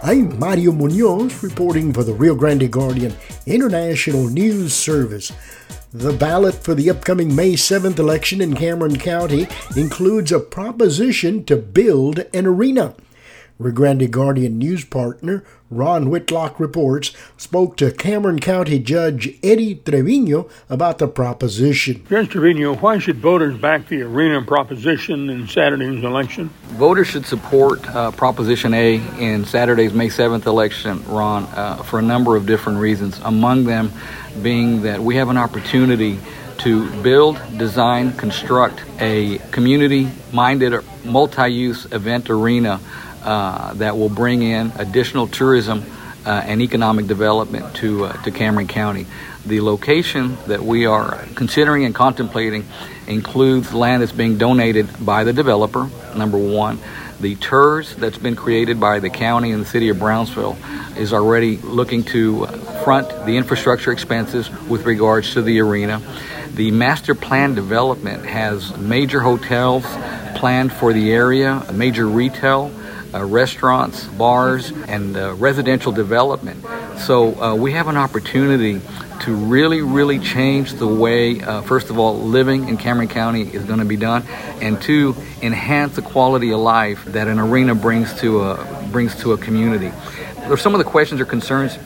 I'm Mario Munoz reporting for the Rio Grande Guardian International News Service. The ballot for the upcoming May 7th election in Cameron County includes a proposition to build an arena. Rio Grande Guardian news partner Ron Whitlock reports spoke to Cameron County Judge Eddie Trevino about the proposition. Judge Trevino, why should voters back the arena proposition in Saturday's election? Voters should support uh, Proposition A in Saturday's May 7th election, Ron, uh, for a number of different reasons. Among them being that we have an opportunity to build, design, construct a community minded, multi use event arena uh, that will bring in additional tourism uh, and economic development to, uh, to Cameron County. The location that we are considering and contemplating includes land that's being donated by the developer, number one. The TIRZ that's been created by the county and the city of Brownsville is already looking to front the infrastructure expenses with regards to the arena. The master plan development has major hotels planned for the area, major retail, uh, restaurants, bars, and uh, residential development. So uh, we have an opportunity to really, really change the way, uh, first of all, living in Cameron County is going to be done, and two, enhance the quality of life that an arena brings to a brings to a community. There's some of the questions or concerns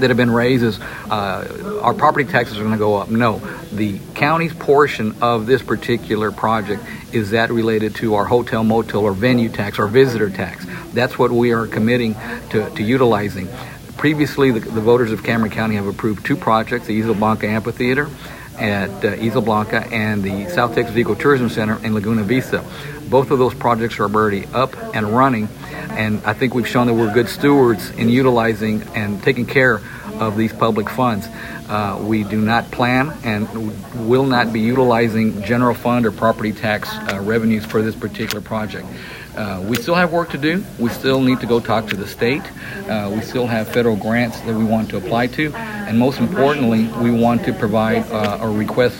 that have been raised is uh, our property taxes are going to go up. No, the county's portion of this particular project is that related to our hotel, motel, or venue tax, or visitor tax. That's what we are committing to, to utilizing. Previously, the, the, voters of Cameron County have approved two projects the Isla Blanca Amphitheater at uh, Isla Blanca and the South Texas Ecotourism Center in Laguna Vista. Both of those projects are already up and running, and I think we've shown that we're good stewards in utilizing and taking care of these public funds. Uh, we do not plan and will not be utilizing general fund or property tax uh, revenues for this particular project. Uh, we still have work to do. We still need to go talk to the state. Uh, we still have federal grants that we want to apply to. And most importantly, we want to provide uh, or request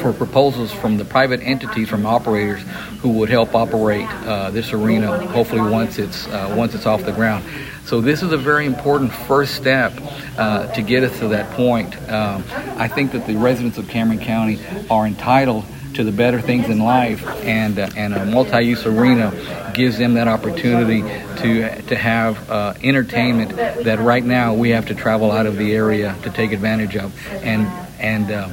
for proposals from the private entities, from operators who would help operate uh, this arena. Hopefully, once it's uh, once it's off the ground. So this is a very important first step uh, to get us to that point. Um, I think that the residents of Cameron County are entitled to the better things in life, and uh, and a multi-use arena gives them that opportunity to to have uh, entertainment that right now we have to travel out of the area to take advantage of, and and uh,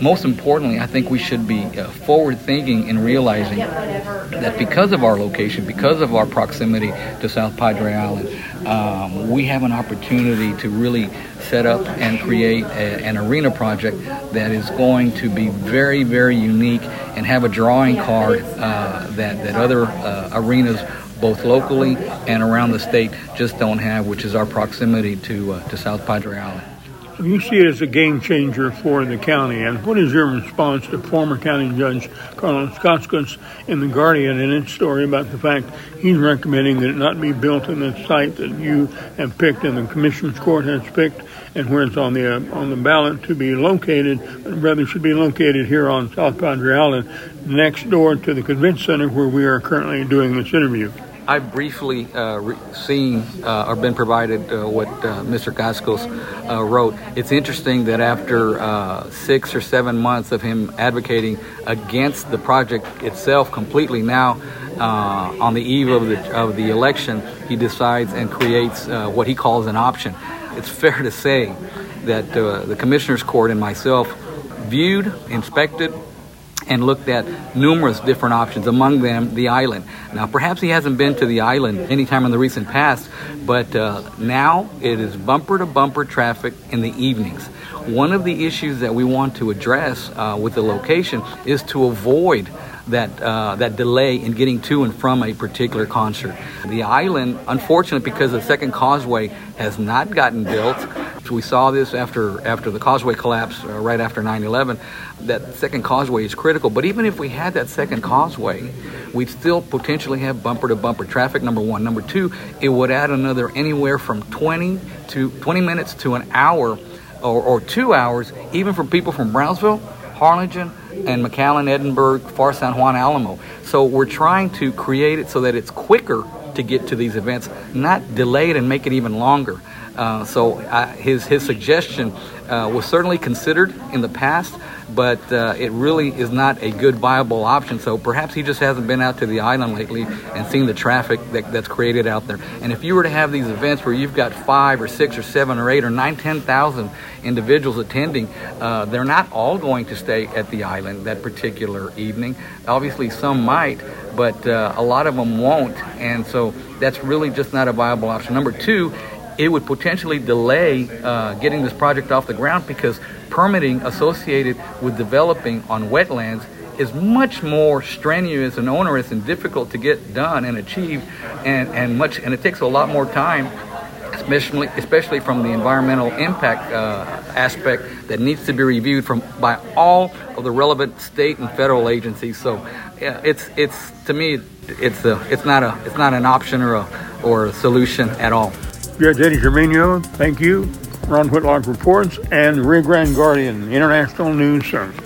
most importantly, I think we should be uh, forward thinking in realizing that because of our location, because of our proximity to South Padre Island, um, we have an opportunity to really set up and create a, an arena project that is going to be very, very unique and have a drawing card uh, that, that other uh, arenas both locally and around the state just don't have, which is our proximity to, uh, to South Padre Island. You see it as a game changer for the county, and what is your response to former County Judge Carlos Cascos in The Guardian in its story about the fact he's recommending that it not be built in the site that you have picked and the Commission's Court has picked, and where it's on the uh, on the ballot to be located, rather should be located here on South Padre Island, next door to the convention center where we are currently doing this interview. I've briefly uh, re- seen uh, or been provided uh, what uh, Mr. Uh, wrote. It's interesting that after uh, six or seven months of him advocating against the project itself completely, now on the eve of the of the election, he decides and creates what he calls an option. It's fair to say that the Commissioner's Court and myself viewed, inspected, and looked at numerous different options, among them the island. Now, perhaps he hasn't been to the island anytime in the recent past, but uh, now it is bumper to bumper traffic in the evenings. One of the issues that we want to address uh, with the location is to avoid that uh, that delay in getting to and from a particular concert. The island, unfortunately, because the second causeway has not gotten built, we saw this after after the causeway collapse uh, right after 9/11. That second causeway is critical. But even if we had that second causeway, we'd still potentially have bumper to bumper traffic. Number one. Number two, it would add another anywhere from 20 to 20 minutes to an hour or, or two hours, even for people from Brownsville, Harlingen, and McAllen, Edinburg, Pharr San Juan, Alamo. So we're trying to create it so that it's quicker to get to these events, not delay it and make it even longer. Uh, so uh, his his suggestion uh, was certainly considered in the past, but uh, it really is not a good viable option. So perhaps he just hasn't been out to the island lately and seen the traffic that, that's created out there. And if you were to have these events where you've got five or six or seven or eight or nine, ten thousand individuals attending, uh, they're not all going to stay at the island that particular evening. Obviously, some might, but uh, a lot of them won't. And so that's really just not a viable option. Number two, it would potentially delay uh, getting this project off the ground because permitting associated with developing on wetlands is much more strenuous and onerous and difficult to get done and achieved and, and much and it takes a lot more time especially especially from the environmental impact uh, aspect that needs to be reviewed from by all of the relevant state and federal agencies so yeah, it's it's to me it's a, it's not a it's not an option or a or a solution at all Judge Eddie Trevino, thank you. Ron Whitlock reports and Rio Grande Guardian International News Service.